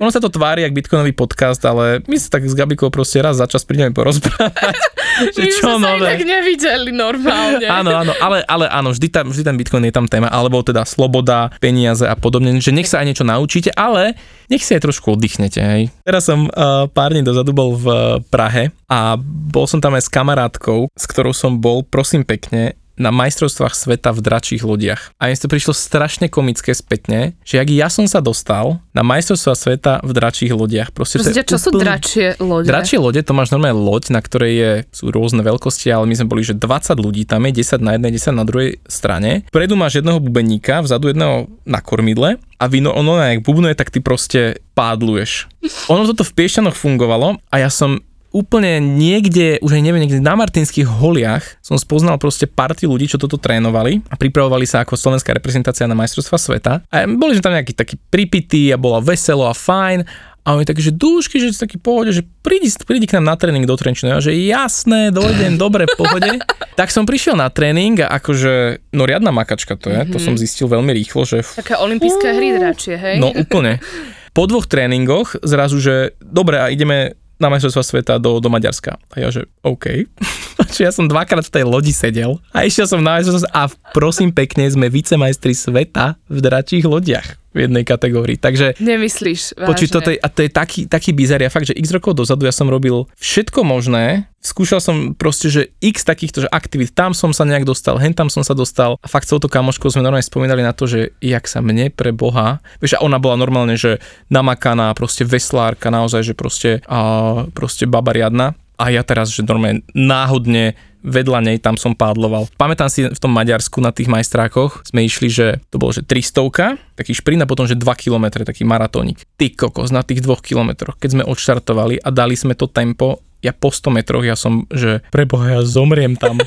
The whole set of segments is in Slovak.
Ono sa to tvári jak bitcoinový podcast, ale my sa tak s Gabikou proste raz za čas prídeme porozprávať. že my čo sme sa nevideli normálne. áno, áno, ale, ale áno, vždy, tam, vždy ten bitcoin je tam téma, alebo teda sloboda, peniaze a podobne, že nech sa aj niečo naučíte, ale nech si aj trošku oddychnete. Hej. Teraz som uh, pár dní dozadu bol v Prahe a bol som tam aj s kamarátkou, s ktorou som bol, prosím pekne, na majstrovstvách sveta v dračích lodiach. A mi to prišlo strašne komické spätne, že ak ja som sa dostal na majstrovstvá sveta v dračích lodiach. Proste, Proste čo úplne... sú dračie lode? Dračie lode, to máš normálne loď, na ktorej je, sú rôzne veľkosti, ale my sme boli, že 20 ľudí, tam je 10 na jednej, 10 na druhej strane. Predu máš jedného bubeníka, vzadu jedného na kormidle a vy no, ono, jak bubnuje, tak ty proste pádluješ. Ono toto v Piešťanoch fungovalo a ja som úplne niekde, už aj neviem, niekde na Martinských holiach som spoznal proste party ľudí, čo toto trénovali a pripravovali sa ako slovenská reprezentácia na majstrovstva sveta. A boli sme tam nejakí takí pripity a bolo veselo a fajn. A oni takí, že dúšky, že taký pohode, že prídi, prídi k nám na tréning do Trenčina. Ja, že jasné, dojdem, dobre, v pohode. tak som prišiel na tréning a akože, no riadna makačka to je, mm-hmm. to mhm. som zistil veľmi rýchlo, že... Také olympijské hry dračie, hej? No úplne. Po dvoch tréningoch zrazu, že dobre, a ideme na majstrovstvá sveta do, do Maďarska. A ja že OK. Čiže ja som dvakrát v tej lodi sedel a išiel som na majstrovstvá a prosím pekne sme vicemajstri sveta v dračích lodiach v jednej kategórii. Takže... Nemyslíš, vážne. to, to je, a to je taký, taký bizar. Ja fakt, že x rokov dozadu ja som robil všetko možné. Skúšal som proste, že x takýchto že aktivít. Tam som sa nejak dostal, hen tam som sa dostal. A fakt touto kamoškou sme normálne spomínali na to, že jak sa mne pre Boha, vieš, a ona bola normálne, že namakaná, proste veslárka, naozaj, že proste, a, proste baba riadna a ja teraz, že normálne náhodne vedľa nej tam som pádloval. Pamätám si v tom Maďarsku na tých majstrákoch sme išli, že to bolo že 300, taký šprint a potom že 2 km, taký maratónik. Ty kokos na tých 2 kilometroch, keď sme odštartovali a dali sme to tempo, ja po 100 metroch ja som, že preboha, ja zomriem tam.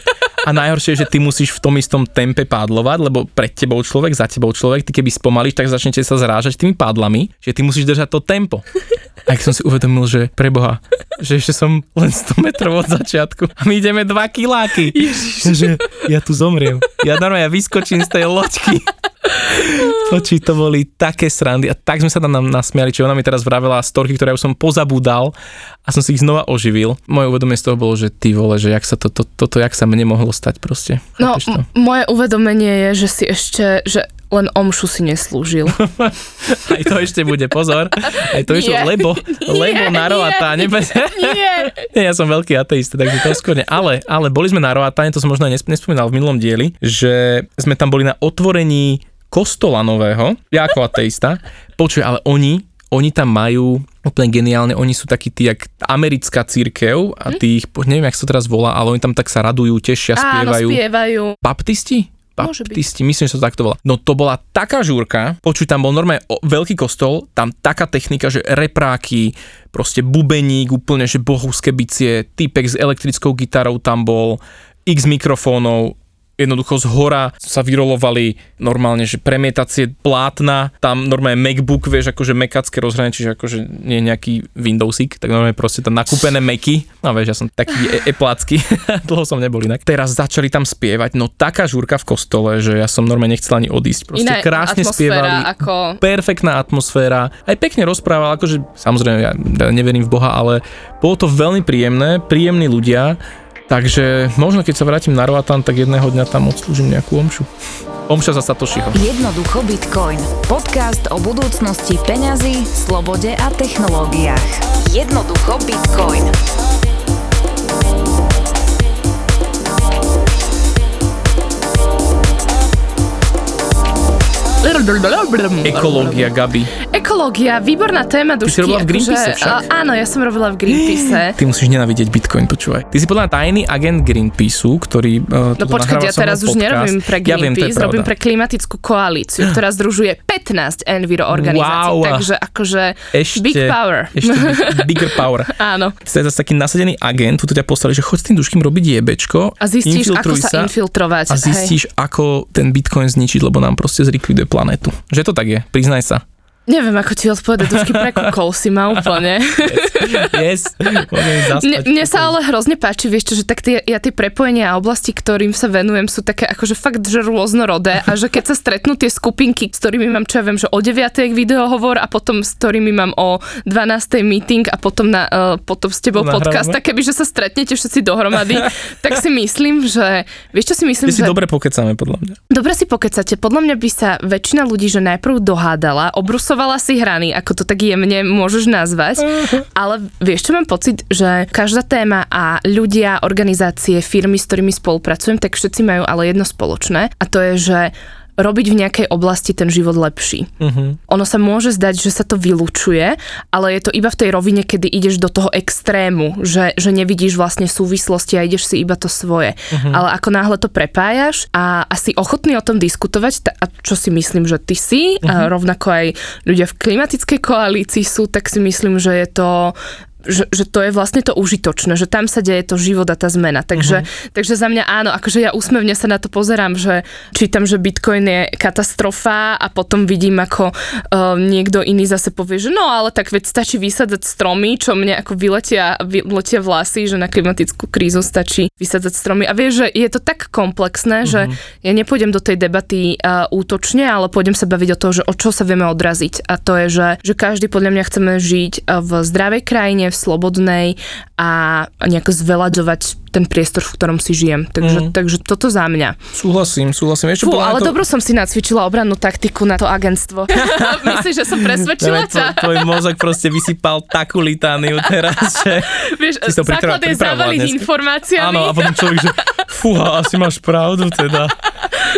A najhoršie je, že ty musíš v tom istom tempe pádlovať, lebo pred tebou človek, za tebou človek, ty keby spomalíš, tak začnete sa zrážať tými pádlami, že ty musíš držať to tempo. A keď som si uvedomil, že preboha, že ešte som len 100 metrov od začiatku a my ideme 2 kiláky. Že ja tu zomriem. Ja normálne ja vyskočím z tej loďky. Poči, to boli také srandy a tak sme sa tam nasmiali, či ona mi teraz vravela storky, ktoré už som pozabúdal a som si ich znova oživil. Moje uvedomenie z toho bolo, že ty vole, že jak sa to, to, toto, jak sa mne mohlo stať proste. No, m- moje uvedomenie je, že si ešte, že len omšu si neslúžil. aj to ešte bude, pozor. Aj to ešte, lebo, nie, lebo na Roatáne. Nie, nie. nie, ja som veľký ateista, takže to skôr nie. Ale, ale boli sme na Roatáne, to som možno aj nespomínal v minulom dieli, že sme tam boli na otvorení kostola nového, ja ako ateista. Počuj, ale oni, oni tam majú úplne geniálne, oni sú takí tí, jak americká církev a hm? tých, neviem, jak sa to teraz volá, ale oni tam tak sa radujú, tešia, spievajú. Áno, spievajú. Baptisti? baptisti, myslím, že sa to takto volá. No to bola taká žúrka, počuť, tam bol normálne veľký kostol, tam taká technika, že repráky, proste bubeník, úplne, že bohúske bicie, typek s elektrickou gitarou tam bol, x mikrofónov, jednoducho z hora sa vyrolovali normálne, že premietacie plátna, tam normálne MacBook, vieš, akože mekacké rozhranie, čiže akože nie nejaký Windowsik, tak normálne proste tam nakúpené Macy, no vieš, ja som taký e- eplácky, dlho som nebol inak. Teraz začali tam spievať, no taká žúrka v kostole, že ja som normálne nechcel ani odísť, proste Iná krásne spievali, ako... perfektná atmosféra, aj pekne rozprával, akože samozrejme ja neverím v Boha, ale bolo to veľmi príjemné, príjemní ľudia, Takže možno keď sa vrátim na Roatan, tak jedného dňa tam odslúžim nejakú omšu. Omša za Satoshiho. Jednoducho Bitcoin. Podcast o budúcnosti peňazí, slobode a technológiách. Jednoducho Bitcoin. Ekológia, Gabi. Ekológia, výborná téma, dušky. Ty si robila v Greenpeace akože, však? Áno, ja som robila v Greenpeace. Ty musíš nenávidieť Bitcoin, počúvaj. Ty si podľa tajný agent Greenpeaceu, ktorý... Uh, no počkaj, ja teraz už nerobím pre Greenpeace, ja viem, robím pre klimatickú koalíciu, ktorá združuje 15 enviro organizácií. Wow. Takže akože ešte, big power. Ešte bigger power. Áno. Si zase taký nasadený agent, tu ťa poslali, že choď s tým duškým robiť jebečko. A zistíš, ako sa, infiltrovať. A zistíš, hej. ako ten Bitcoin zničiť, lebo nám proste zlikviduje planetu. Že to tak je, priznaj sa. Neviem, ako ti odpovedať, už prekúkol si ma úplne. Yes, yes. Mne, mne sa ale hrozne páči, vieš čo, že tak tie, ja tie prepojenia a oblasti, ktorým sa venujem, sú také akože fakt, že rôznorodé a že keď sa stretnú tie skupinky, s ktorými mám, čo ja viem, že o 9. videohovor a potom s ktorými mám o 12. meeting a potom, na, uh, potom s tebou podcast, tak keby, že sa stretnete všetci dohromady, tak si myslím, že, vieš čo si myslím, My že... si dobre pokecáme, podľa mňa. Dobre si pokecáte, podľa mňa by sa väčšina ľudí, že najprv dohádala, obrus Mixovala si hrany, ako to tak jemne môžeš nazvať, ale vieš čo mám pocit, že každá téma a ľudia, organizácie, firmy, s ktorými spolupracujem, tak všetci majú ale jedno spoločné. A to je, že robiť v nejakej oblasti ten život lepší. Uh-huh. Ono sa môže zdať, že sa to vylúčuje, ale je to iba v tej rovine, kedy ideš do toho extrému, že, že nevidíš vlastne súvislosti a ideš si iba to svoje. Uh-huh. Ale ako náhle to prepájaš a, a si ochotný o tom diskutovať, ta, a čo si myslím, že ty si, uh-huh. a rovnako aj ľudia v klimatickej koalícii sú, tak si myslím, že je to že, že to je vlastne to užitočné, že tam sa deje to život a tá zmena. Takže, uh-huh. takže za mňa áno, akože ja úsmevne sa na to pozerám, že čítam, že Bitcoin je katastrofa a potom vidím, ako uh, niekto iný zase povie, že no ale tak veď stačí vysadzať stromy, čo mne ako vyletia, vyletia vlasy, že na klimatickú krízu stačí vysadzať stromy. A vieš, že je to tak komplexné, uh-huh. že ja nepôjdem do tej debaty uh, útočne, ale pôjdem sa baviť o toho, že o čo sa vieme odraziť. A to je, že, že každý podľa mňa chceme žiť v zdravej krajine, slobodnej a nejako zvelaďovať ten priestor, v ktorom si žijem. Takže, mm. takže toto za mňa. Súhlasím, súhlasím. Ešte Fú, ale to... dobro som si nacvičila obrannú taktiku na to agentstvo. Myslíš, že som presvedčila ťa? Tvoj mozog proste vysypal takú litániu teraz, že Vieš, si to základ je zavaliť informáciami. Áno, a potom človek, že fúha, asi máš pravdu teda.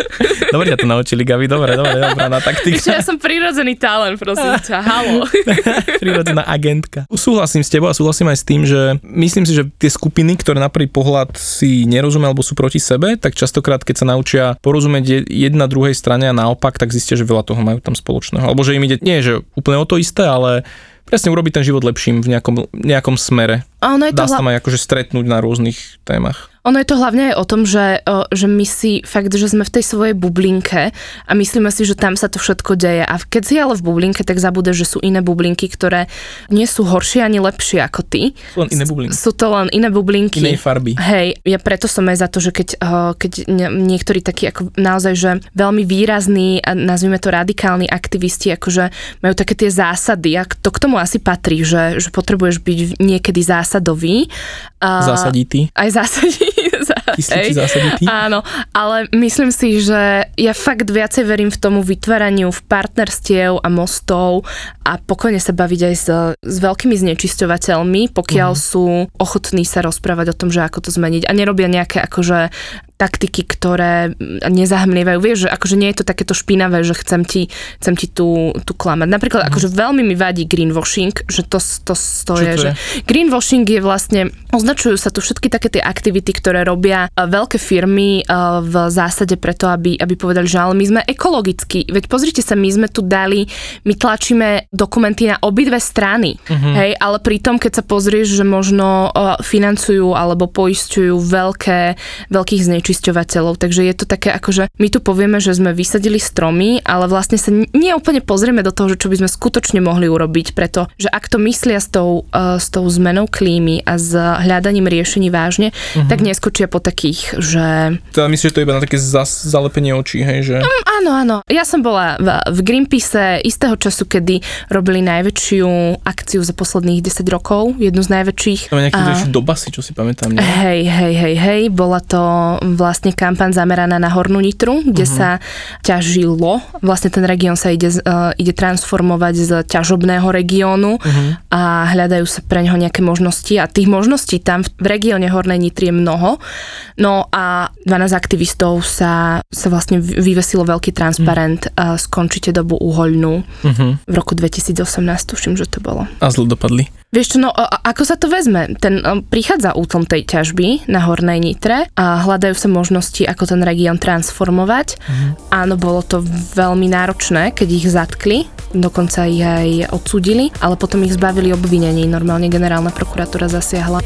Dobre ťa to naučili, Gavi, dobre, dobre, dobrá na taktika. ja som prirodzený talent, prosím ťa, halo. Prirodzená agentka. Súhlasím s tebou a súhlasím aj s tým, že myslím si, že tie skupiny, ktoré na prvý pohľad si nerozumia alebo sú proti sebe, tak častokrát, keď sa naučia porozumieť jedna druhej strane a naopak, tak zistia, že veľa toho majú tam spoločného. Alebo že im ide, nie že úplne o to isté, ale presne urobiť ten život lepším v nejakom, nejakom smere. A ono je Dá to sa hla... tam aj akože stretnúť na rôznych témach. Ono je to hlavne aj o tom, že, že my si fakt, že sme v tej svojej bublinke a myslíme si, že tam sa to všetko deje. A keď si ale v bublinke, tak zabude, že sú iné bublinky, ktoré nie sú horšie ani lepšie ako ty. Sú len iné bublinky. Sú to len iné bublinky. Inej farby. Hej, ja preto som aj za to, že keď, keď niektorí takí ako naozaj, že veľmi výrazní nazvime to radikálni aktivisti, akože majú také tie zásady a to k tomu asi patrí, že, že potrebuješ byť niekedy zásadový. Zásaditý. Aj zásaditý Kyslíci zásaditý. Áno, ale myslím si, že ja fakt viacej verím v tomu vytváraniu v partnerstiev a mostov a pokojne sa baviť aj s, s veľkými znečisťovateľmi, pokiaľ uh-huh. sú ochotní sa rozprávať o tom, že ako to zmeniť a nerobia nejaké akože taktiky, ktoré nezahmlievajú. Vieš, že akože nie je to takéto špinavé, že chcem ti, chcem ti tu, tu klamať. Napríklad, mm. akože veľmi mi vadí greenwashing, že to, to, to, je, to je, že greenwashing je vlastne, označujú sa tu všetky také tie aktivity, ktoré robia veľké firmy v zásade preto, aby, aby povedali, že ale my sme ekologickí. Veď pozrite sa, my sme tu dali, my tlačíme dokumenty na obidve strany. Mm-hmm. Hej, ale pritom, keď sa pozrieš, že možno financujú alebo poisťujú veľké, veľkých znečistení znečisťovateľov. Takže je to také ako, že my tu povieme, že sme vysadili stromy, ale vlastne sa nie úplne pozrieme do toho, že čo by sme skutočne mohli urobiť, preto, že ak to myslia s tou, uh, s tou zmenou klímy a s hľadaním riešení vážne, uh-huh. tak neskočia po takých, že... Teda myslíš, že to je iba na také zas, zalepenie očí, hej? Že... Um, áno, áno. Ja som bola v, v Greenpeace istého času, kedy robili najväčšiu akciu za posledných 10 rokov, jednu z najväčších. To nejaký a... dobasy, čo si pamätám. Nie? Hej, hej, hej, hej. Bola to vlastne kampaň zameraná na Hornú Nitru, kde uh-huh. sa ťažilo. Vlastne ten región sa ide, uh, ide transformovať z ťažobného regiónu uh-huh. a hľadajú sa pre neho nejaké možnosti a tých možností tam v regióne Hornej Nitry je mnoho. No a 12 aktivistov sa, sa vlastne vyvesilo veľký transparent uh-huh. uh, Skončite dobu uhoľnú uh-huh. v roku 2018, tuším, že to bolo. A zle dopadli. Vieš čo, no ako sa to vezme? Ten prichádza útlom tej ťažby na Hornej Nitre a hľadajú sa možnosti, ako ten región transformovať. Mm. Áno, bolo to veľmi náročné, keď ich zatkli, dokonca ich aj odsudili, ale potom ich zbavili obvinení. Normálne generálna prokuratúra zasiahla.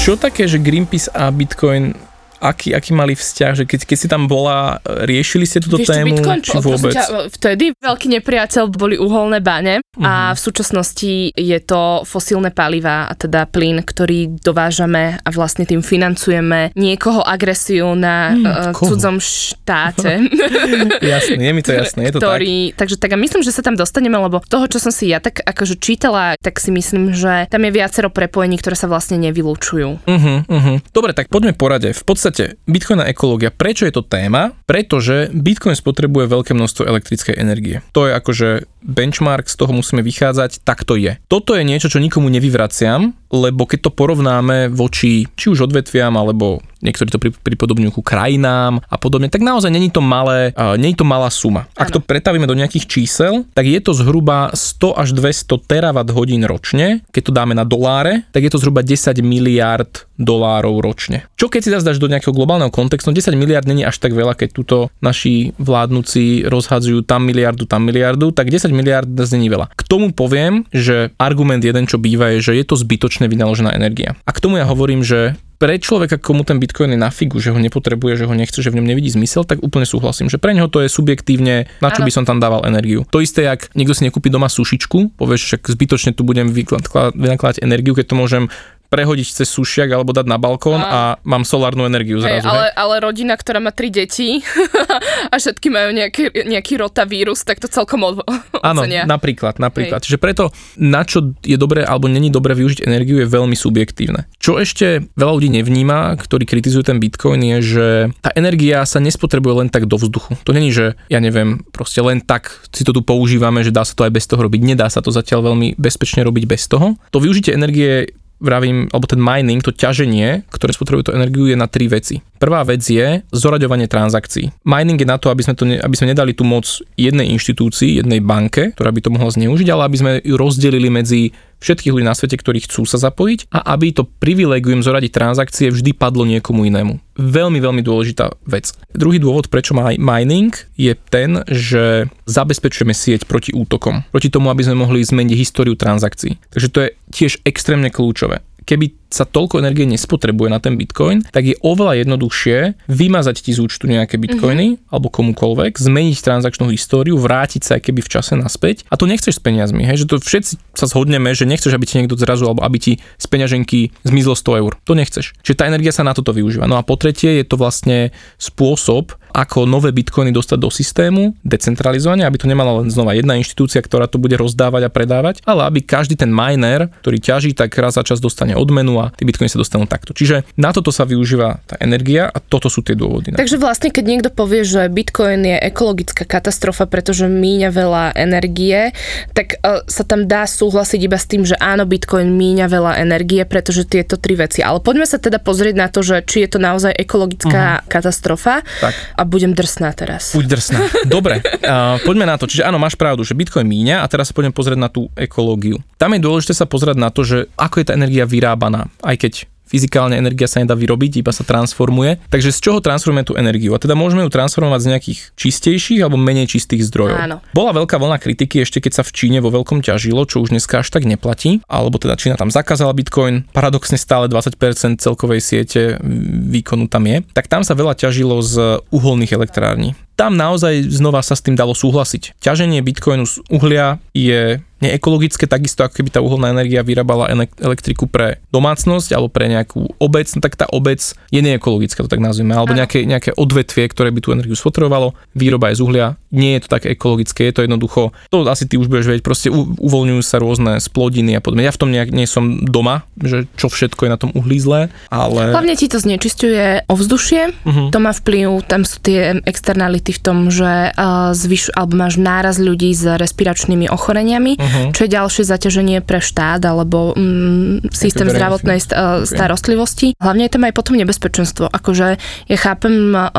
Čo také, že Greenpeace a Bitcoin aký, aký mali vzťah, že keď, keď si tam bola, riešili ste túto Vieš, tému, Bitcoin, či vôbec? Ťa, vtedy veľký nepriateľ boli uholné bane Mhm. a v súčasnosti je to fosílne paliva, a teda plyn, ktorý dovážame a vlastne tým financujeme niekoho agresiu na Hmm, uh, koho? cudzom štáte. Jasné, je mi to jasné, je to tak. ktorý, takže tak a myslím, že sa tam dostaneme, lebo toho, čo som si ja tak akože čítala, tak si myslím, že tam je viacero prepojení, ktoré sa vlastne nevylučujú. Uh-huh, uh-huh. Dobre, tak poďme porade. V podstate Bitcoin a ekológia. Prečo je to téma? Pretože Bitcoin spotrebuje veľké množstvo elektrickej energie. To je akože benchmark, z toho musíme vychádzať, tak to je. Toto je niečo, čo nikomu nevyvraciam, lebo keď to porovnáme voči či už odvetviam, alebo niektorí to pri- pripodobňujú ku krajinám a podobne, tak naozaj není to malé, uh, není to malá suma. Ak to pretavíme do nejakých čísel, tak je to zhruba 100 až 200 terawatt hodín ročne. Keď to dáme na doláre, tak je to zhruba 10 miliard dolárov ročne. Čo keď si zase dáš do nejakého globálneho kontextu, no 10 miliard není až tak veľa, keď túto naši vládnuci rozhadzujú tam miliardu, tam miliardu, tak 10 miliard zase není veľa. K tomu poviem, že argument jeden, čo býva, je, že je to zbytočne vynaložená energia. A k tomu ja hovorím, že pre človeka, komu ten Bitcoin je na figu, že ho nepotrebuje, že ho nechce, že v ňom nevidí zmysel, tak úplne súhlasím, že pre neho to je subjektívne, na čo Áno. by som tam dával energiu. To isté, jak niekto si nekúpi doma sušičku, povieš, že zbytočne tu budem vynakladať energiu, keď to môžem prehodiť cez sušiak alebo dať na balkón a mám solárnu energiu Hej, zrazu. ale, hej? ale rodina, ktorá má tri deti a všetky majú nejaký, nejaký rotavírus, tak to celkom od, Áno, napríklad, napríklad. Čiže preto, na čo je dobré alebo není dobré využiť energiu, je veľmi subjektívne. Čo ešte veľa ľudí nevníma, ktorí kritizujú ten Bitcoin, je, že tá energia sa nespotrebuje len tak do vzduchu. To není, že ja neviem, proste len tak si to tu používame, že dá sa to aj bez toho robiť. Nedá sa to zatiaľ veľmi bezpečne robiť bez toho. To využitie energie vravím, alebo ten mining, to ťaženie, ktoré spotrebuje tú energiu, je na tri veci. Prvá vec je zoraďovanie transakcií. Mining je na to, aby sme, to ne, aby sme nedali tú moc jednej inštitúcii, jednej banke, ktorá by to mohla zneužiť, ale aby sme ju rozdelili medzi všetkých ľudí na svete, ktorí chcú sa zapojiť a aby to privilegium zoradiť transakcie vždy padlo niekomu inému. Veľmi, veľmi dôležitá vec. Druhý dôvod, prečo má mining, je ten, že zabezpečujeme sieť proti útokom. Proti tomu, aby sme mohli zmeniť históriu transakcií. Takže to je tiež extrémne kľúčové. Keby sa toľko energie nespotrebuje na ten bitcoin, tak je oveľa jednoduchšie vymazať ti z účtu nejaké bitcoiny mm-hmm. alebo komukoľvek, zmeniť transakčnú históriu, vrátiť sa aj keby v čase naspäť. A to nechceš s peniazmi, hej? že to všetci sa zhodneme, že nechceš, aby ti niekto zrazu alebo aby ti z peňaženky zmizlo 100 eur. To nechceš. Čiže tá energia sa na toto využíva. No a po tretie je to vlastne spôsob, ako nové bitcoiny dostať do systému, decentralizovanie, aby to nemala len znova jedna inštitúcia, ktorá to bude rozdávať a predávať, ale aby každý ten miner, ktorý ťaží, tak raz za čas dostane odmenu a tie bitcoiny sa dostanú takto. Čiže na toto sa využíva tá energia a toto sú tie dôvody. Takže vlastne, keď niekto povie, že Bitcoin je ekologická katastrofa, pretože míňa veľa energie, tak uh, sa tam dá súhlasiť iba s tým, že áno, Bitcoin míňa veľa energie, pretože tieto tri veci. Ale poďme sa teda pozrieť na to, že či je to naozaj ekologická katastrofa. Tak. A budem drsná teraz. Buď drsná. Dobre, uh, poďme na to. Čiže áno, máš pravdu, že Bitcoin míňa a teraz sa poďme pozrieť na tú ekológiu. Tam je dôležité sa pozrieť na to, že ako je tá energia vyrábaná, aj keď fyzikálne energia sa nedá vyrobiť, iba sa transformuje. Takže z čoho transformujeme tú energiu? A teda môžeme ju transformovať z nejakých čistejších alebo menej čistých zdrojov. Áno. Bola veľká vlna kritiky ešte keď sa v Číne vo veľkom ťažilo, čo už dneska až tak neplatí, alebo teda Čína tam zakázala Bitcoin, paradoxne stále 20% celkovej siete výkonu tam je, tak tam sa veľa ťažilo z uholných elektrární. Tam naozaj znova sa s tým dalo súhlasiť. Ťaženie bitcoinu z uhlia je neekologické, takisto ako keby tá uholná energia vyrábala elektriku pre domácnosť alebo pre nejakú obec, no tak tá obec je neekologická, to tak nazvime, alebo nejaké, nejaké odvetvie, ktoré by tú energiu spotrebovalo, výroba je z uhlia, nie je to také ekologické, je to jednoducho, to asi ty už budeš vedieť, proste u, uvoľňujú sa rôzne splodiny a podobne. Ja v tom nejak nie som doma, že čo všetko je na tom uhlí zlé, ale... Hlavne ti to znečisťuje ovzdušie, Mhm. to má vplyv, tam sú tie externality v tom, že uh, zvyš, alebo máš náraz ľudí s respiračnými ochoreniami, Mhm. čo je ďalšie zaťaženie pre štát alebo mm, systém zdravotnej st- uh, Ok. starostlivosti. Hlavne je tam aj potom nebezpečenstvo. Akože ja chápem, uh,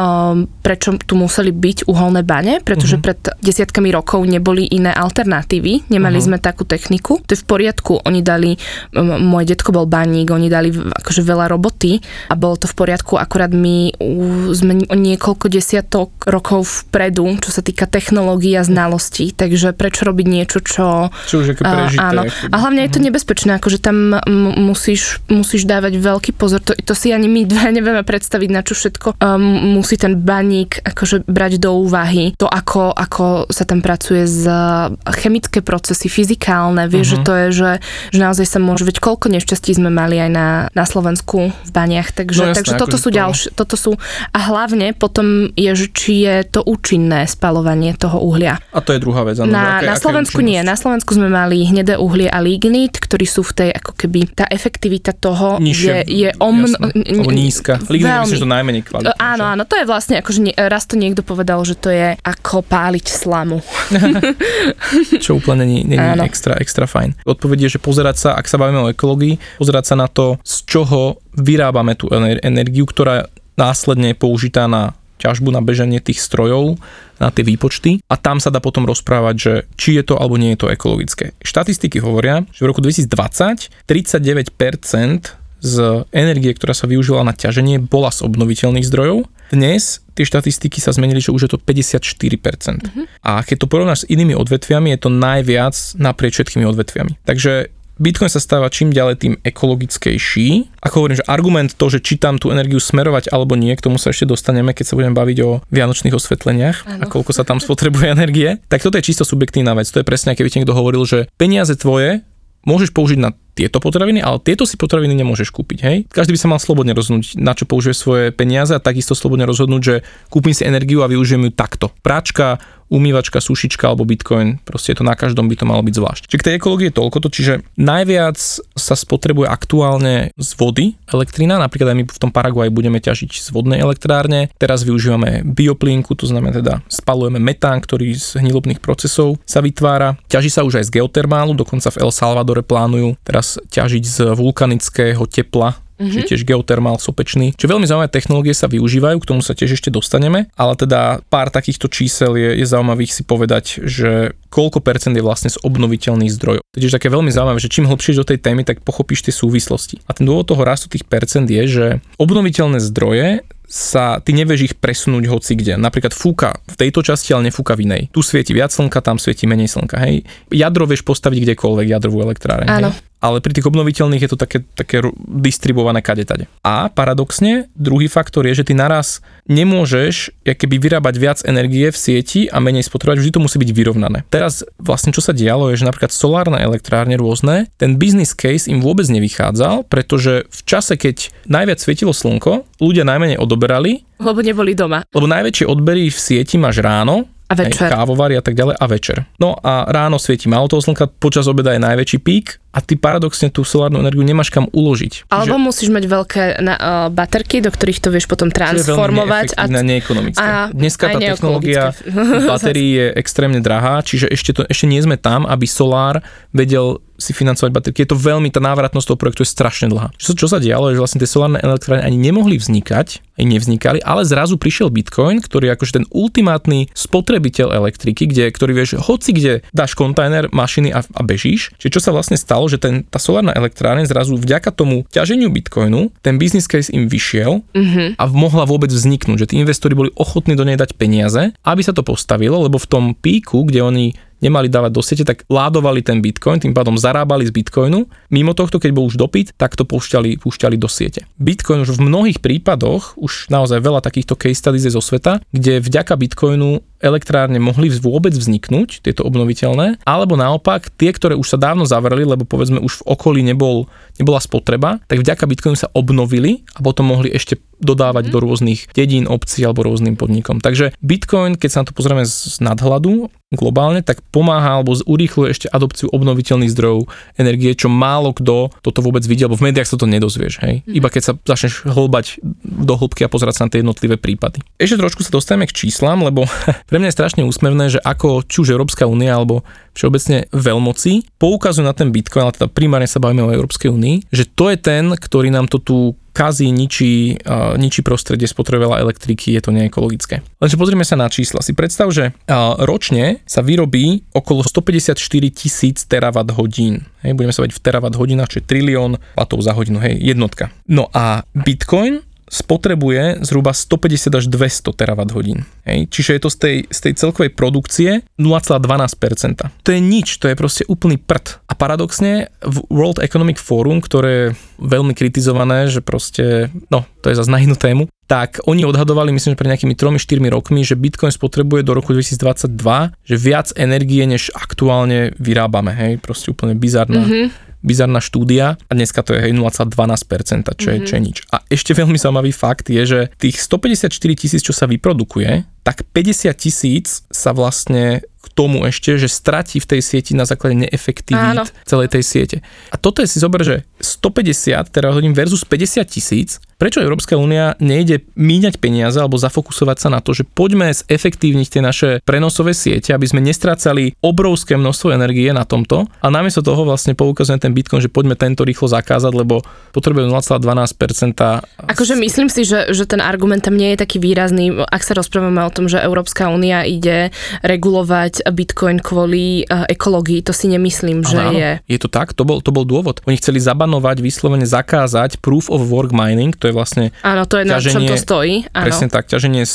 prečo tu museli byť uholné bane, pretože pretože uh-huh. pred desiatkami rokov neboli iné alternatívy, nemali uh-huh. sme takú techniku. To je v poriadku, oni dali, môj detko bol baník, oni dali akože veľa roboty a bolo to v poriadku, akurát my sme niekoľko desiatok rokov vpredu, čo sa týka technológií a znalostí, takže prečo robiť niečo, čo... Čo už prežité. áno. A hlavne je to uh-huh. nebezpečné, akože tam m- musíš, musíš dávať veľký pozor, to, to si ani my dve nevieme predstaviť, na čo všetko um, musí ten baník akože brať do úvahy. To, ako, ako sa tam pracuje z chemické procesy, fyzikálne, vieš, uh-huh. že to je, že, že naozaj sa môže, veď koľko nešťastí sme mali aj na, na Slovensku v baniach, takže, no jasné, takže toto sú to... ďalšie, toto sú a hlavne potom je, že či je to účinné spalovanie toho uhlia. A to je druhá vec. Ano, na, aké, na Slovensku nie, na Slovensku sme mali hnedé uhlie a lignit, ktorí sú v tej, ako keby, tá efektivita toho Nižšie, je, je omno... nízka. Lignit myslím, že to najmenej kvalitné. Áno, áno, to je vlastne, akože raz to niekto povedal, že to je ako páliť slamu. Čo úplne není, není extra, extra fajn. Odpovedie, že pozerať sa, ak sa bavíme o ekológii, pozerať sa na to, z čoho vyrábame tú energiu, ktorá následne je použitá na ťažbu, na beženie tých strojov, na tie výpočty a tam sa dá potom rozprávať, že či je to alebo nie je to ekologické. Štatistiky hovoria, že v roku 2020 39% z energie, ktorá sa využila na ťaženie, bola z obnoviteľných zdrojov. Dnes tie štatistiky sa zmenili, že už je to 54%. Uh-huh. A keď to porovnáš s inými odvetviami, je to najviac naprieč všetkými odvetviami. Takže Bitcoin sa stáva čím ďalej tým ekologickejší. Ako hovorím, že argument to, že či tam tú energiu smerovať alebo nie, k tomu sa ešte dostaneme, keď sa budeme baviť o vianočných osvetleniach ano. a koľko sa tam spotrebuje energie. Tak toto je čisto subjektívna vec. To je presne, keby ti niekto hovoril, že peniaze tvoje môžeš použiť na tieto potraviny, ale tieto si potraviny nemôžeš kúpiť, hej? Každý by sa mal slobodne rozhodnúť, na čo použije svoje peniaze a takisto slobodne rozhodnúť, že kúpim si energiu a využijem ju takto. Práčka, umývačka, sušička alebo bitcoin, proste je to na každom by to malo byť zvlášť. Čiže k tej ekológii je toľko to, čiže najviac sa spotrebuje aktuálne z vody elektrina, napríklad aj my v tom Paraguay budeme ťažiť z vodnej elektrárne, teraz využívame bioplínku, to znamená teda spalujeme metán, ktorý z hnilobných procesov sa vytvára, ťaží sa už aj z geotermálu, dokonca v El Salvadore plánujú teraz ťažiť z vulkanického tepla mm-hmm. čiže tiež geotermál sopečný. Čiže veľmi zaujímavé technológie sa využívajú, k tomu sa tiež ešte dostaneme, ale teda pár takýchto čísel je, je zaujímavých si povedať, že koľko percent je vlastne z obnoviteľných zdrojov. Takže také veľmi zaujímavé, že čím hlbšie do tej témy, tak pochopíš tie súvislosti. A ten dôvod toho rastu tých percent je, že obnoviteľné zdroje sa, ty nevieš ich presunúť hoci kde. Napríklad fúka v tejto časti, ale nefúka v inej. Tu svieti viac slnka, tam svieti menej slnka. Hej. Jadro vieš postaviť kdekoľvek, jadrovú elektráreň. Áno. Hej ale pri tých obnoviteľných je to také, také distribuované kadetade. A paradoxne, druhý faktor je, že ty naraz nemôžeš keby vyrábať viac energie v sieti a menej spotrebovať, vždy to musí byť vyrovnané. Teraz vlastne čo sa dialo je, že napríklad solárne elektrárne rôzne, ten business case im vôbec nevychádzal, pretože v čase, keď najviac svietilo slnko, ľudia najmenej odoberali. Lebo neboli doma. Lebo najväčšie odbery v sieti máš ráno, a večer. Aj kávovary a tak ďalej a večer. No a ráno svieti málo toho slnka, počas obeda je najväčší pík a ty paradoxne tú solárnu energiu nemáš kam uložiť. Alebo že... musíš mať veľké na, uh, baterky, do ktorých to vieš potom transformovať. a t- neekonomické. A Dneska tá technológia batérií je extrémne drahá, čiže ešte, to, ešte nie sme tam, aby solár vedel si financovať baterky. Je to veľmi, tá návratnosť toho projektu je strašne dlhá. Čo, čo sa dialo, je, že vlastne tie solárne elektrárne ani nemohli vznikať, aj nevznikali, ale zrazu prišiel Bitcoin, ktorý je akože ten ultimátny spotrebiteľ elektriky, kde, ktorý vieš, hoci kde dáš kontajner, mašiny a, a bežíš. Čiže čo sa vlastne stalo, že ten, tá solárna elektrárne zrazu vďaka tomu ťaženiu Bitcoinu, ten business case im vyšiel mm-hmm. a mohla vôbec vzniknúť, že tí investori boli ochotní do nej dať peniaze, aby sa to postavilo, lebo v tom píku, kde oni nemali dávať do siete, tak ládovali ten bitcoin, tým pádom zarábali z bitcoinu. Mimo tohto, keď bol už dopyt, tak to púšťali, púšťali do siete. Bitcoin už v mnohých prípadoch, už naozaj veľa takýchto case studies zo sveta, kde vďaka bitcoinu elektrárne mohli vôbec vzniknúť, tieto obnoviteľné, alebo naopak tie, ktoré už sa dávno zavreli, lebo povedzme už v okolí nebol, nebola spotreba, tak vďaka Bitcoinu sa obnovili a potom mohli ešte dodávať mm. do rôznych dedín, obcí alebo rôznym podnikom. Takže Bitcoin, keď sa na to pozrieme z nadhľadu globálne, tak pomáha alebo urýchluje ešte adopciu obnoviteľných zdrojov energie, čo málo kto toto vôbec videl, lebo v médiách sa to nedozvieš, hej. Mm. Iba keď sa začneš hlbať do hĺbky a pozerať sa na tie jednotlivé prípady. Ešte trošku sa dostaneme k číslam, lebo pre mňa je strašne úsmevné, že ako či už Európska únia alebo všeobecne veľmoci poukazujú na ten Bitcoin, ale teda primárne sa bavíme o Európskej únii, že to je ten, ktorý nám to tu kazí, ničí, uh, ničí prostredie, spotrebuje elektriky, je to neekologické. Lenže pozrieme sa na čísla. Si predstav, že uh, ročne sa vyrobí okolo 154 tisíc terawatt hodín. Hej, budeme sa baviť v terawatt hodinách, čo je trilión watov za hodinu, hej, jednotka. No a Bitcoin spotrebuje zhruba 150 až 200 terawatt hodín. Čiže je to z tej, z tej celkovej produkcie 0,12%. To je nič, to je proste úplný prd. A paradoxne v World Economic Forum, ktoré je veľmi kritizované, že proste, no, to je zase na inú tému, tak oni odhadovali, myslím, že pred nejakými 3-4 rokmi, že Bitcoin spotrebuje do roku 2022, že viac energie, než aktuálne vyrábame, hej, proste úplne bizarná. Mm-hmm bizarná štúdia a dneska to je hej 0,12%, čo, je, čo je mhm. nič. A ešte veľmi zaujímavý fakt je, že tých 154 tisíc, čo sa vyprodukuje, tak 50 tisíc sa vlastne k tomu ešte, že stratí v tej sieti na základe neefektivít Áno. celej tej siete. A toto je si zober, že 150 teraz hodín versus 50 tisíc, prečo Európska únia nejde míňať peniaze alebo zafokusovať sa na to, že poďme zefektívniť tie naše prenosové siete, aby sme nestrácali obrovské množstvo energie na tomto a namiesto toho vlastne poukazujeme ten Bitcoin, že poďme tento rýchlo zakázať, lebo potrebujeme 0,12%. Akože myslím si, že, že ten argument tam nie je taký výrazný, ak sa rozprávame o tom, že Európska únia ide regulovať Bitcoin kvôli uh, ekológii, to si nemyslím, že áno, je. Je to tak, to bol, to bol dôvod. Oni chceli zabanovať, vyslovene zakázať proof of work mining, to je vlastne Áno, to je ťaženie, na čom to stojí. Áno. Presne tak, ťaženie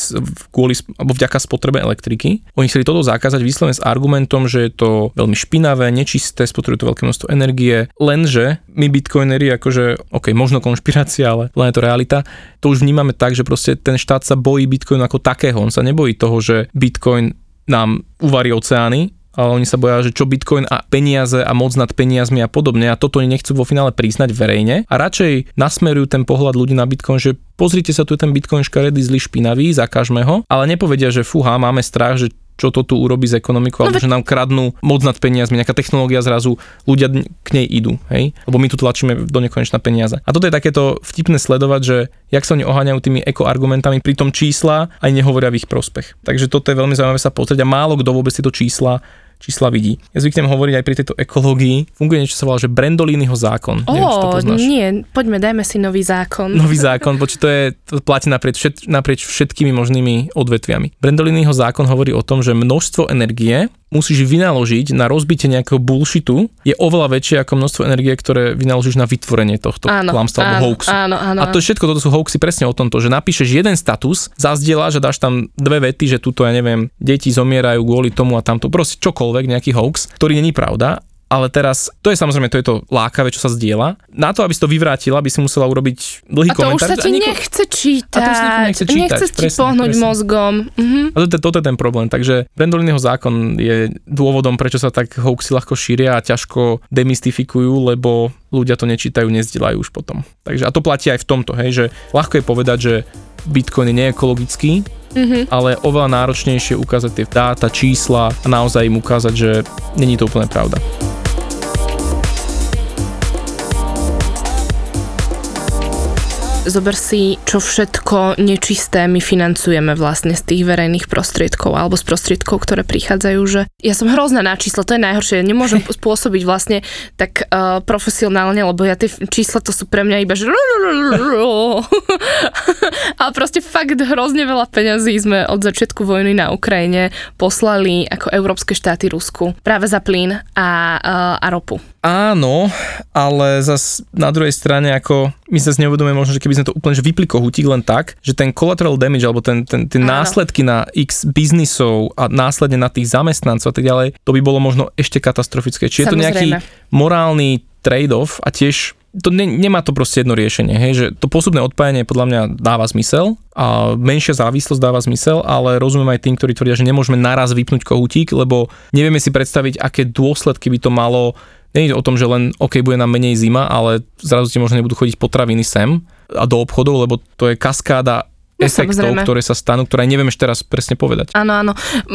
kvôli, alebo vďaka spotrebe elektriky. Oni chceli toto zakázať vyslovene s argumentom, že je to veľmi špinavé, nečisté, spotrebuje to veľké množstvo energie, lenže my bitcoineri, akože, ok, možno konšpirácia, ale len je to realita, to už vnímame tak, že proste ten štát sa bojí bitcoinu ako takého, on sa nebojí toho, že bitcoin nám uvarí oceány, ale oni sa boja, že čo Bitcoin a peniaze a moc nad peniazmi a podobne a toto nechcú vo finále priznať verejne a radšej nasmerujú ten pohľad ľudí na Bitcoin, že pozrite sa tu je ten Bitcoin škaredý, zlý, špinavý, zakažme ho, ale nepovedia, že fúha, máme strach, že čo to tu urobí s ekonomikou, no, alebo že nám kradnú moc nad peniazmi, nejaká technológia zrazu, ľudia k nej idú, hej? Lebo my tu tlačíme do nekonečna peniaze. A toto je takéto vtipné sledovať, že jak sa oni oháňajú tými ekoargumentami, tom čísla aj nehovoria v ich prospech. Takže toto je veľmi zaujímavé sa pozrieť a málo kto vôbec tieto čísla čísla vidí. Ja zvyknem hovoriť aj pri tejto ekológii. Funguje niečo, sa volá, že Brendolínyho zákon. Ó, Neviem, nie, poďme, dajme si nový zákon. Nový zákon, poči to, je, to platí naprieč, všet, naprieč všetkými možnými odvetviami. Brendolínyho zákon hovorí o tom, že množstvo energie musíš vynaložiť na rozbitie nejakého bullshitu je oveľa väčšie ako množstvo energie, ktoré vynaložíš na vytvorenie tohto áno, klamstva alebo hoaxu. Áno, áno, a to všetko, toto sú hoaxy presne o tomto, že napíšeš jeden status, zazdieľaš a dáš tam dve vety, že tuto, ja neviem, deti zomierajú kvôli tomu a tamto, proste čokoľvek, nejaký hoax, ktorý není pravda ale teraz, to je samozrejme, to je to lákavé, čo sa zdieľa. Na to, aby si to vyvrátila, by si musela urobiť dlhý a to komentár. už sa ti nechce čítať. A to si nechce čítať. Nechce ti pohnúť presne. mozgom. Uh-huh. A toto, toto je ten problém. Takže Brandolinyho zákon je dôvodom, prečo sa tak hoaxy ľahko šíria a ťažko demystifikujú, lebo ľudia to nečítajú, nezdielajú už potom. Takže a to platí aj v tomto, hej, že ľahko je povedať, že Bitcoin je neekologický, mm-hmm. ale oveľa náročnejšie ukázať tie dáta, čísla a naozaj im ukázať, že není to úplne pravda. Zober si, čo všetko nečisté my financujeme vlastne z tých verejných prostriedkov alebo z prostriedkov, ktoré prichádzajú, že ja som hrozná na čísla, to je najhoršie, nemôžem spôsobiť vlastne tak uh, profesionálne, lebo ja tie čísla to sú pre mňa iba, že a proste fakt hrozne veľa peňazí sme od začiatku vojny na Ukrajine poslali ako európske štáty Rusku práve za plyn a, uh, a ropu. Áno, ale zas na druhej strane, ako my sa neuvedomujeme možno, že keby sme to úplne že vypli kohútik len tak, že ten collateral damage, alebo ten, ten, ten následky na x biznisov a následne na tých zamestnancov a tak ďalej, to by bolo možno ešte katastrofické. Čiže je to nejaký morálny trade-off a tiež to ne, nemá to proste jedno riešenie, hej, že to posúbne odpájanie podľa mňa dáva zmysel a menšia závislosť dáva zmysel, ale rozumiem aj tým, ktorí tvrdia, že nemôžeme naraz vypnúť kohútik, lebo nevieme si predstaviť, aké dôsledky by to malo nie je o tom, že len OK, bude nám menej zima, ale zrazu ti možno nebudú chodiť potraviny sem a do obchodov, lebo to je kaskáda efektov, samozrejme. ktoré sa stanú, ktoré neviem ešte teraz presne povedať. Áno, áno.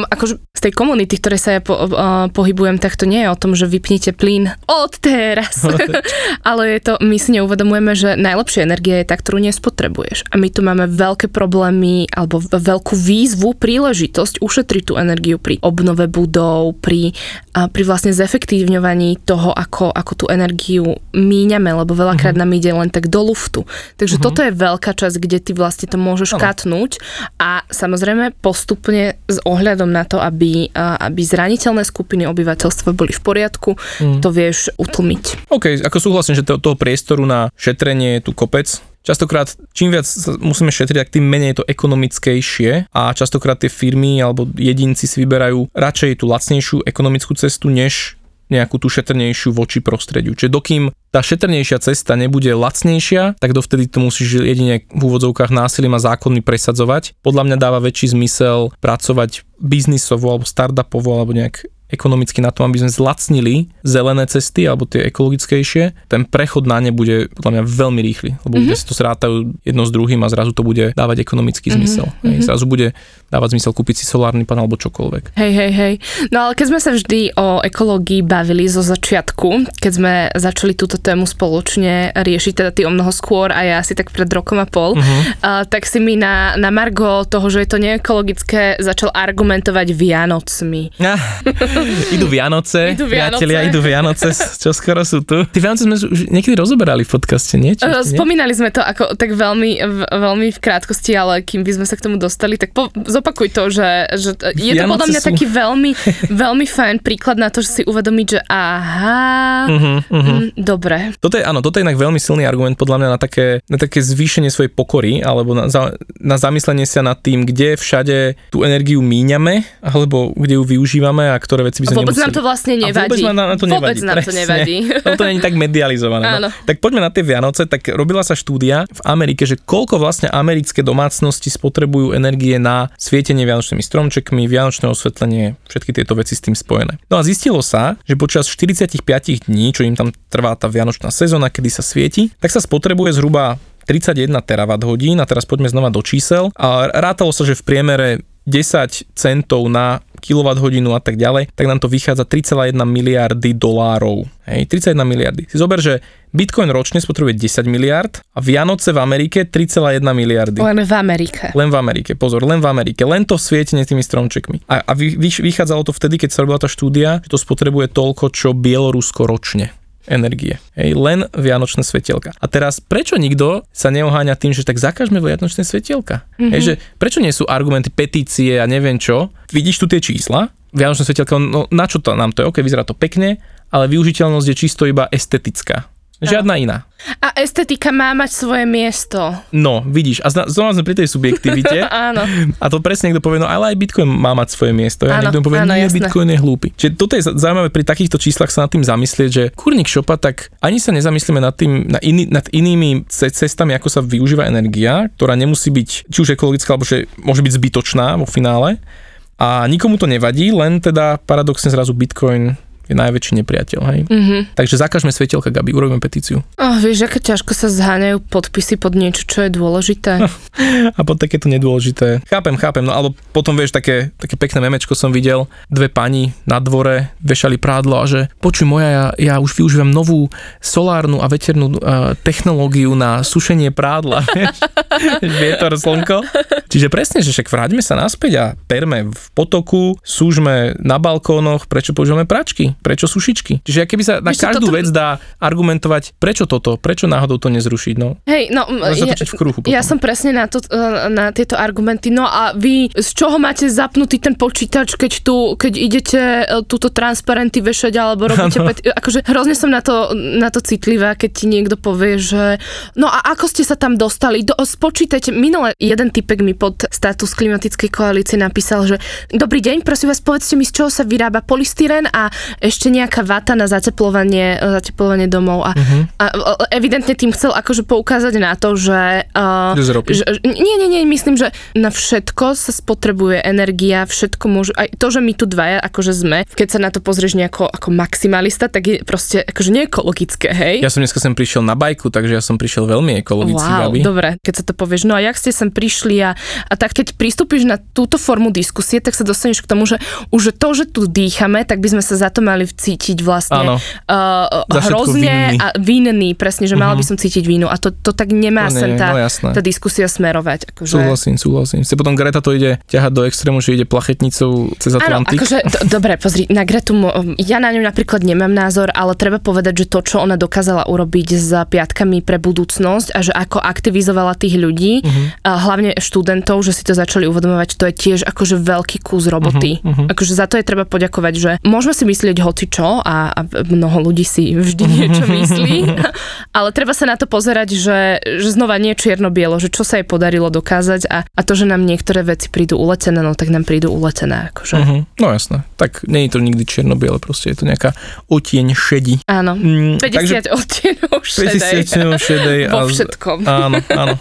Akože z tej komunity, ktorej sa ja po, uh, pohybujem, tak to nie je o tom, že vypnite plyn od teraz. Ale je to, my si neuvedomujeme, že najlepšia energia je tá, ktorú nespotrebuješ. A my tu máme veľké problémy alebo veľkú výzvu, príležitosť ušetriť tú energiu pri obnove budov, pri, a pri vlastne zefektívňovaní toho, ako, ako tú energiu míňame, lebo veľakrát nám ide len tak do luftu. Takže toto je veľká časť, kde ty vlastne to môžeš. Katnúť a samozrejme postupne s ohľadom na to, aby, aby zraniteľné skupiny obyvateľstva boli v poriadku, to vieš utlmiť. OK, ako súhlasím, že to, toho priestoru na šetrenie je tu kopec. Častokrát, čím viac musíme šetriť, tak tým menej je to ekonomickejšie a častokrát tie firmy alebo jedinci si vyberajú radšej tú lacnejšiu ekonomickú cestu, než nejakú tú šetrnejšiu voči prostrediu. Čiže dokým tá šetrnejšia cesta nebude lacnejšia, tak dovtedy to musíš jedine v úvodzovkách násilím a zákonmi presadzovať. Podľa mňa dáva väčší zmysel pracovať biznisovo alebo startupovo alebo nejak ekonomicky na tom, aby sme zlacnili zelené cesty alebo tie ekologickejšie, ten prechod na ne bude podľa mňa veľmi rýchly, lebo mm-hmm. ľudia si to srátajú jedno s druhým a zrazu to bude dávať ekonomický zmysel. Mm-hmm. Zrazu bude dávať zmysel kúpiť si solárny panel alebo čokoľvek. Hej, hej, hej. No ale keď sme sa vždy o ekológii bavili zo začiatku, keď sme začali túto tému spoločne riešiť, teda ty o mnoho skôr a ja asi tak pred rokom a pol, uh-huh. uh, tak si mi na, na Margo toho, že je to neekologické, začal argumentovať Vianocmi. idú Vianoce, Idú Vianoce. priatelia, idú Vianoce, čo skoro sú tu. Tie Vianoce sme už niekedy rozoberali v podcaste, nie? Či Uh? Spomínali sme to ako tak veľmi, v, veľmi v krátkosti, ale kým by sme sa k tomu dostali, tak po, zopakuj to, že, že je to Vianoce podľa mňa sú- taký veľmi, veľmi fajn príklad na to, že si uvedomiť, že aha, Mhm, mhm. mm, dobre. Toto je, áno, toto je inak veľmi silný argument podľa mňa na také, na také zvýšenie svojej pokory, alebo na, za, na zamyslenie sa nad tým, kde všade tú energiu míňame, alebo kde ju využívame a ktoré veci by sme vôbec nemuseli. nám to vlastne A vôbec nevadí. nám na to Vôbec nevadí. nám to presne. nevadí. Lebo to je tak medializované. Áno. No. Tak poďme na tie Vianoce. Tak robila sa štúdia v Amerike, že koľko vlastne americké domácnosti spotrebujú energie na svietenie vianočnými stromčekmi, vianočné osvetlenie, všetky tieto veci s tým spojené. No a zistilo sa, že počas 45 dní, čo im tam trvá tá vianočná sezóna, kedy sa svieti, tak sa spotrebuje zhruba 31 terawatt hodín a teraz poďme znova do čísel a rátalo sa, že v priemere 10 centov na kWh a tak ďalej, tak nám to vychádza 3,1 miliardy dolárov. Hej, 31 miliardy. Si zober, že Bitcoin ročne spotrebuje 10 miliard a Vianoce v Amerike 3,1 miliardy. Len v Amerike. Len v Amerike, pozor, len v Amerike, len to svietenie tými stromčekmi. A, a vy, vy, vychádzalo to vtedy, keď sa robila tá štúdia, že to spotrebuje toľko, čo Bielorusko ročne energie. Hej, len vianočné svetielka. A teraz, prečo nikto sa neoháňa tým, že tak zakažme vianočné svetielka? Mm-hmm. Hej, že prečo nie sú argumenty, petície a neviem čo? Vidíš tu tie čísla, vianočné svetielka, no na čo to nám to je? OK, vyzerá to pekne, ale využiteľnosť je čisto iba estetická. Žiadna iná. A estetika má mať svoje miesto. No, vidíš, a zna- znova sme pri tej subjektivite. Áno. A to presne niekto povie, no ale aj Bitcoin má mať svoje miesto. Ja Áno, niekto povie, áno, nie, jasné. Bitcoin je hlúpy. Čiže toto je zaujímavé pri takýchto číslach sa nad tým zamyslieť, že kurník šopa, tak ani sa nezamyslíme nad, tým, na iný, nad inými ce- cestami, ako sa využíva energia, ktorá nemusí byť či už ekologická, alebo že môže byť zbytočná vo finále. A nikomu to nevadí, len teda paradoxne zrazu Bitcoin je najväčší nepriateľ. Hej? Mhm. Takže zakažme svetielka, Gabi, urobíme petíciu. Oh, vieš, aké ťažko sa zháňajú podpisy pod niečo, čo je dôležité. a pod takéto nedôležité. Chápem, chápem, no alebo potom vieš, také, také pekné memečko som videl, dve pani na dvore vešali prádlo a že počuj moja, ja, ja už využívam novú solárnu a veternú uh, technológiu na sušenie prádla, vietor, slnko. Čiže presne, že však vráťme sa naspäť a perme v potoku, súžme na balkónoch, prečo používame pračky, prečo sušičky. Čiže keby sa na čo, každú toto- vec dá argumentovať, prečo toto, prečo náhodou to nezrušiť, no. Hej, no, ja, v kruhu potom. ja som presne na, to, eh, na tieto argumenty. No a vy, z čoho máte zapnutý ten počítač, keď tu, keď idete eh, túto transparenty vešať alebo robíte pet, akože hrozne som na to, na to citlivá, keď ti niekto povie, že no a ako ste sa tam dostali, Do, spočítajte, minule jeden typek mi pod status klimatickej koalície napísal, že dobrý deň, prosím vás, povedzte mi, z čoho sa vyrába polystyren a ešte nejaká vata na zateplovanie, zateplovanie domov a, uh-huh. a evidentne tým chcel akože poukázať na to, že... Uh, že nie, nie, nie, myslím, že na všetko sa spotrebuje energia, všetko môže, aj to, že my tu dvaja akože sme, keď sa na to pozrieš nejako ako maximalista, tak je proste akože neekologické, hej? Ja som dneska sem prišiel na bajku, takže ja som prišiel veľmi ekologicky, wow, Gabi. dobre, keď sa to povieš. No a jak ste sem prišli a, a tak keď pristúpiš na túto formu diskusie, tak sa dostaneš k tomu, že už to, že tu dýchame, tak by sme sa za to mali cítiť vlastne uh, hrozne vinný. a vinný, presne, že uh-huh. mal by som cítiť vínu a to, to tak nemá sem tá, no tá diskusia smerovať. Akože... Súhlasím, súhlasím. Se potom Greta to ide ťahať do extrému, že ide plachetnicou cez Atlantik. Áno, akože, do, dobre, pozri, na Gretu, ja na ňu napríklad nemám názor, ale treba povedať, že to, čo ona dokázala urobiť s piatkami pre budúcnosť a že ako aktivizovala tých ľudí, uh-huh. a hlavne študentov, že si to začali uvedomovať, to je tiež akože veľký kus roboty. Uh-huh, uh-huh. Akože za to je treba poďakovať, že môžeme si myslieť hoci čo a, a mnoho ľudí si vždy niečo myslí, ale treba sa na to pozerať, že, že znova nie čierno-bielo, že čo sa jej podarilo dokázať a, a to, že nám niektoré veci prídu uletené, no tak nám prídu uletené. Akože. Uh-huh. No jasné. Tak nie je to nikdy čierno-biele, proste je to nejaká otieň šedi. Áno, mm, 50 takže, odtieňov šedej. 50 odtieňov šedej. Vo všetkom. Áno, áno.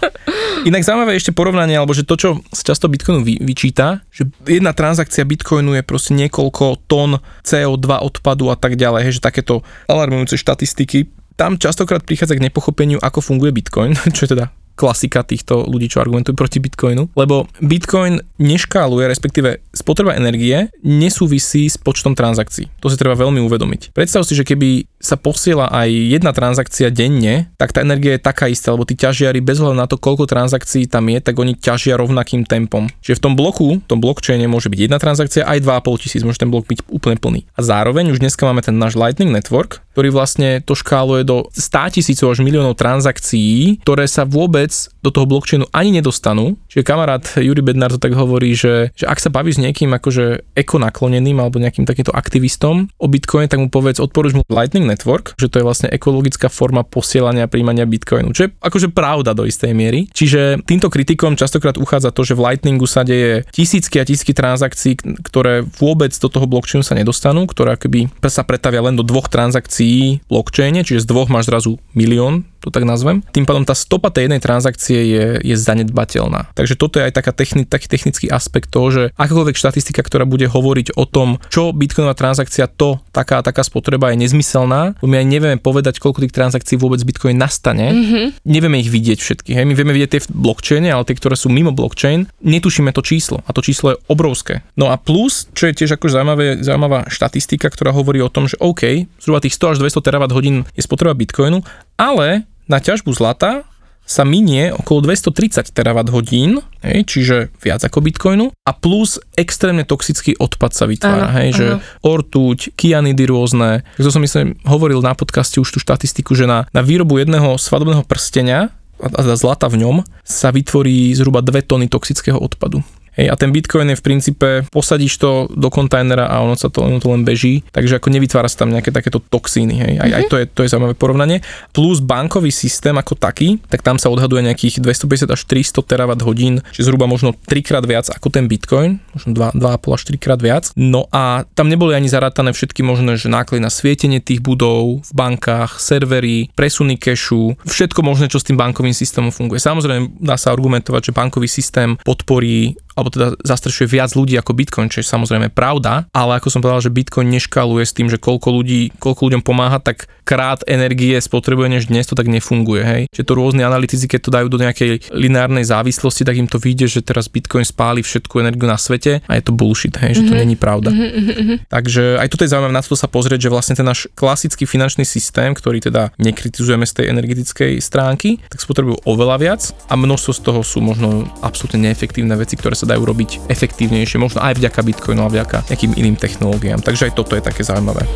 Inak zaujímavé ešte porovnanie, alebo že to, čo sa často Bitcoinu vy, vyčíta, že jedna transakcia Bitcoinu je proste niekoľko tón CO2 odpadu a tak ďalej, hej, že takéto alarmujúce štatistiky. Tam častokrát prichádza k nepochopeniu, ako funguje Bitcoin, čo je teda klasika týchto ľudí, čo argumentujú proti Bitcoinu, lebo Bitcoin neškáluje, respektíve spotreba energie nesúvisí s počtom transakcií. To si treba veľmi uvedomiť. Predstav si, že keby sa posiela aj jedna transakcia denne, tak tá energia je taká istá, lebo tí ťažiari bez hľadu na to, koľko transakcií tam je, tak oni ťažia rovnakým tempom. Čiže v tom bloku, v tom blockchaine môže byť jedna transakcia aj 2,5 tisíc, môže ten blok byť úplne plný. A zároveň už dneska máme ten náš Lightning Network, ktorý vlastne to škáluje do 100 tisícov až miliónov transakcií, ktoré sa vôbec do toho blockchainu ani nedostanú. Čiže kamarát Juri Bednar to tak hovorí, že, že ak sa bavíš s niekým akože ekonakloneným alebo nejakým takýmto aktivistom o Bitcoine, tak mu povedz, odporúč mu Lightning Network, že to je vlastne ekologická forma posielania a príjmania Bitcoinu, čo je akože pravda do istej miery. Čiže týmto kritikom častokrát uchádza to, že v Lightningu sa deje tisícky a tisícky transakcií, ktoré vôbec do toho blockchainu sa nedostanú, ktoré akoby sa pretavia len do dvoch transakcií blockchaine, čiže z dvoch máš zrazu milión to tak nazvem. Tým pádom tá stopa tej jednej transakcie je, je zanedbateľná. Takže toto je aj taká techni, taký technický aspekt toho, že akákoľvek štatistika, ktorá bude hovoriť o tom, čo bitcoinová transakcia, to taká taká spotreba je nezmyselná, my aj nevieme povedať, koľko tých transakcií vôbec bitcoin nastane. Mm-hmm. Nevieme ich vidieť všetky. Hej. My vieme vidieť tie v blockchaine, ale tie, ktoré sú mimo blockchain, netušíme to číslo. A to číslo je obrovské. No a plus, čo je tiež ako zaujímavé, zaujímavá štatistika, ktorá hovorí o tom, že OK, zhruba tých 100 až 200 terawatt hodín je spotreba bitcoinu, ale na ťažbu zlata sa minie okolo 230 terawatt hodín, hej, čiže viac ako bitcoinu a plus extrémne toxický odpad sa vytvára, ano, hej, ano. že ortuť, kianidy rôzne. To som myslím hovoril na podcaste už tú štatistiku, že na, na výrobu jedného svadobného prstenia a zlata v ňom sa vytvorí zhruba 2 tony toxického odpadu. Hej, a ten Bitcoin je v princípe, posadíš to do kontajnera a ono sa to, ono to len beží, takže ako nevytvára sa tam nejaké takéto toxíny, hej, aj, mm-hmm. aj mhm. to je, to je zaujímavé porovnanie. Plus bankový systém ako taký, tak tam sa odhaduje nejakých 250 až 300 terawatt hodín, čiže zhruba možno 3 krát viac ako ten Bitcoin, možno 2, 2,5 až 4 krát viac. No a tam neboli ani zarátané všetky možné že náklady na svietenie tých budov v bankách, servery, presuny kešu, všetko možné, čo s tým bankovým systémom funguje. Samozrejme dá sa argumentovať, že bankový systém podporí alebo teda zastrešuje viac ľudí ako Bitcoin, čo je samozrejme pravda, ale ako som povedal, že Bitcoin neškaluje s tým, že koľko ľudí, koľko ľuďom pomáha, tak krát energie spotrebuje než dnes, to tak nefunguje, hej. Čiže to rôzne analytici, keď to dajú do nejakej lineárnej závislosti, tak im to vyjde, že teraz Bitcoin spáli všetku energiu na svete a je to bullshit, hej, že to mm-hmm. není pravda. Mm-hmm. Takže aj toto je zaujímavé na to sa pozrieť, že vlastne ten náš klasický finančný systém, ktorý teda nekritizujeme z tej energetickej stránky, tak spotrebujú oveľa viac a množstvo z toho sú možno absolútne neefektívne veci, ktoré sa dajú robiť efektívnejšie, možno aj vďaka Bitcoinu a vďaka nejakým iným technológiám. Takže aj toto je také zaujímavé.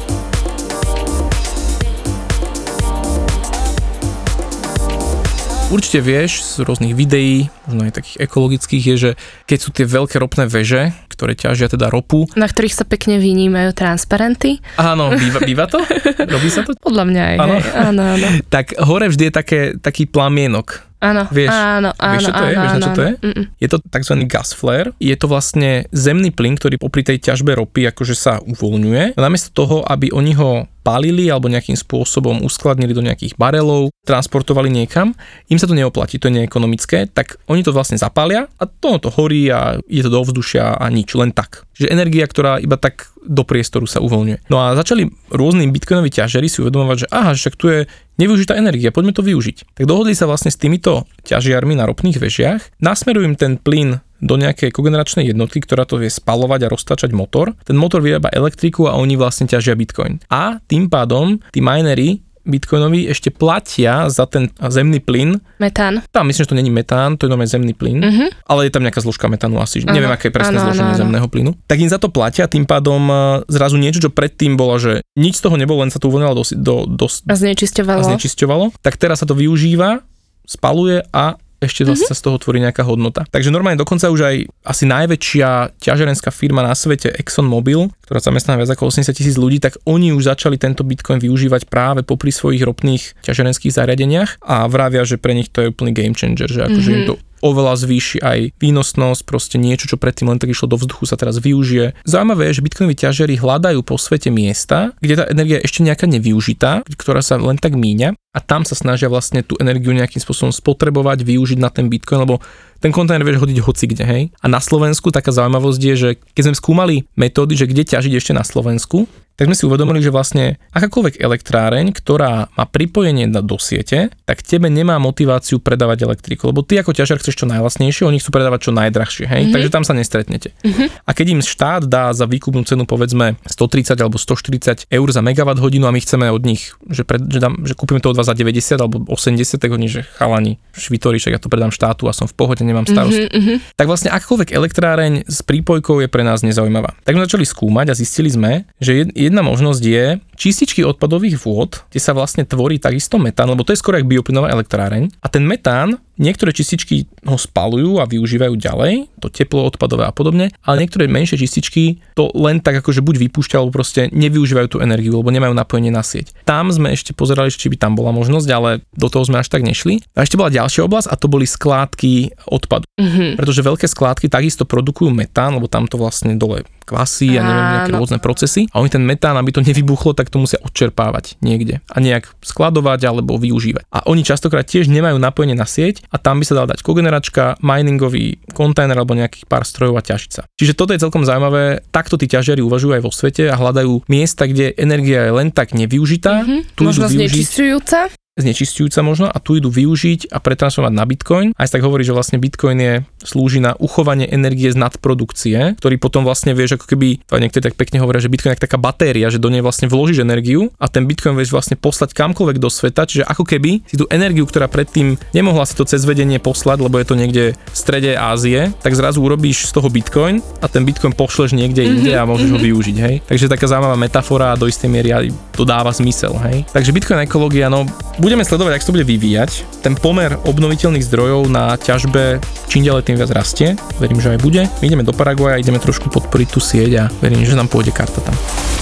Určite vieš z rôznych videí, možno aj takých ekologických, je, že keď sú tie veľké ropné veže, ktoré ťažia teda ropu. Na ktorých sa pekne vynímajú transparenty. Áno, býva, býva to? Robí sa to? Podľa mňa aj. Áno, áno, áno. tak hore vždy je také, taký plamienok Áno, Vieš, áno, áno, vieš, čo to je? áno, Vieš, na čo áno, to je? Mm-mm. Je to tzv. gas flare. Je to vlastne zemný plyn, ktorý popri tej ťažbe ropy akože sa uvoľňuje. Namiesto toho, aby oni ho palili alebo nejakým spôsobom uskladnili do nejakých barelov, transportovali niekam, im sa to neoplatí, to je neekonomické, tak oni to vlastne zapália a to, to horí a ide to do vzdušia a nič, len tak. Čiže energia, ktorá iba tak do priestoru sa uvoľňuje. No a začali rôzni bitcoinoví ťažeri si uvedomovať, že aha, však tu je nevyužitá energia, poďme to využiť. Tak dohodli sa vlastne s týmito ťažiarmi na ropných vežiach, nasmerujú im ten plyn do nejakej kogeneračnej jednotky, ktorá to vie spalovať a roztačať motor. Ten motor vyrába elektriku a oni vlastne ťažia bitcoin. A tým pádom tí minery bitcoinoví ešte platia za ten zemný plyn. Metán. Tam myslím, že to není metán, to je normálne zemný plyn, Mhm. ale je tam nejaká zložka metánu asi, Áno, neviem aké je presné áno, zloženie áno. zemného plynu. Tak im za to platia, tým pádom e, zrazu niečo, čo predtým bolo, že nič z toho nebolo, len sa to uvoľňovalo do, do, do, A znečisťovalo. a znečisťovalo, tak teraz sa to využíva, spaluje a ešte zase sa z toho tvorí nejaká hodnota. Takže normálne dokonca už aj asi najväčšia ťažerenská firma na svete ExxonMobil, ktorá zamestná viac ako 80 tisíc ľudí, tak oni už začali tento Bitcoin využívať práve popri svojich ropných ťažerenských zariadeniach a vravia, že pre nich to je úplný game changer, že akože im to oveľa zvýši aj výnosnosť, proste niečo, čo predtým len tak išlo do vzduchu, sa teraz využije. Zaujímavé je, že bitcoinoví ťažeri hľadajú po svete miesta, kde tá energia je ešte nejaká nevyužitá, ktorá sa len tak míňa a tam sa snažia vlastne tú energiu nejakým spôsobom spotrebovať, využiť na ten bitcoin, lebo ten kontajner vieš hodiť hoci kde, hej. A na Slovensku taká zaujímavosť je, že keď sme skúmali metódy, že kde ťažiť ešte na Slovensku, tak sme si uvedomili, že vlastne akákoľvek elektráreň, ktorá má pripojenie na- do siete, tak tebe nemá motiváciu predávať elektriku, lebo ty ako ťažiar chceš čo najlacnejšie, oni chcú predávať čo najdrahšie, hej, mm-hmm. takže tam sa nestretnete. Mm-hmm. A keď im štát dá za výkupnú cenu povedzme 130 alebo 140 eur za megawatt hodinu a my chceme od nich, že, pred, že, dám, že kúpime to od vás za 90 alebo 80, tak oni, že chalani, švitori, však ja to predám štátu a som v pohode, nemám starosti. Mm-hmm. Tak vlastne akákoľvek elektráreň s prípojkou je pre nás nezaujímavá. Tak sme začali skúmať a zistili sme, že jedna možnosť je čističky odpadových vôd, kde sa vlastne tvorí takisto metán, lebo to je skoro ako bioplynová elektráreň. A ten metán, niektoré čističky ho spalujú a využívajú ďalej, to teplo odpadové a podobne, ale niektoré menšie čističky to len tak akože buď vypúšťajú, alebo proste nevyužívajú tú energiu, lebo nemajú napojenie na sieť. Tam sme ešte pozerali, či by tam bola možnosť, ale do toho sme až tak nešli. A ešte bola ďalšia oblasť a to boli skládky odpadu. Mhm. Pretože veľké skládky takisto produkujú metán, lebo tam to vlastne dole kvasí a neviem, nejaké rôzne procesy. A oni ten metán, aby to nevybuchlo, tak to musia odčerpávať niekde a nejak skladovať alebo využívať. A oni častokrát tiež nemajú napojenie na sieť a tam by sa dal dať kogeneračka, miningový kontajner alebo nejakých pár strojov a ťažiť sa. Čiže toto je celkom zaujímavé. Takto tí ťažiari uvažujú aj vo svete a hľadajú miesta, kde energia je len tak nevyužitá. Mhm. Tu Možno znečisťujúca. Znečistujúca možno a tu idú využiť a pretransformovať na Bitcoin. Aj tak hovorí, že vlastne Bitcoin je, slúži na uchovanie energie z nadprodukcie, ktorý potom vlastne vieš, ako keby, to niektorí tak pekne hovoria, že Bitcoin je taká batéria, že do nej vlastne vložíš energiu a ten Bitcoin vieš vlastne poslať kamkoľvek do sveta, čiže ako keby si tú energiu, ktorá predtým nemohla si to cez vedenie poslať, lebo je to niekde v strede Ázie, tak zrazu urobíš z toho Bitcoin a ten Bitcoin pošleš niekde inde a môžeš ho využiť, hej. Takže taká zaujímavá metafora a do istej miery aj to dáva zmysel, hej. Takže Bitcoin ekológia, no budeme sledovať, ako sa to bude vyvíjať. Ten pomer obnoviteľných zdrojov na ťažbe čím ďalej tým viac rastie. Verím, že aj bude. My ideme do Paraguaja, ideme trošku podporiť tú sieť a verím, že nám pôjde karta tam.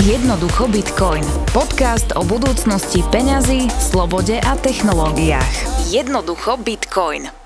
Jednoducho Bitcoin. Podcast o budúcnosti peňazí, slobode a technológiách. Jednoducho Bitcoin.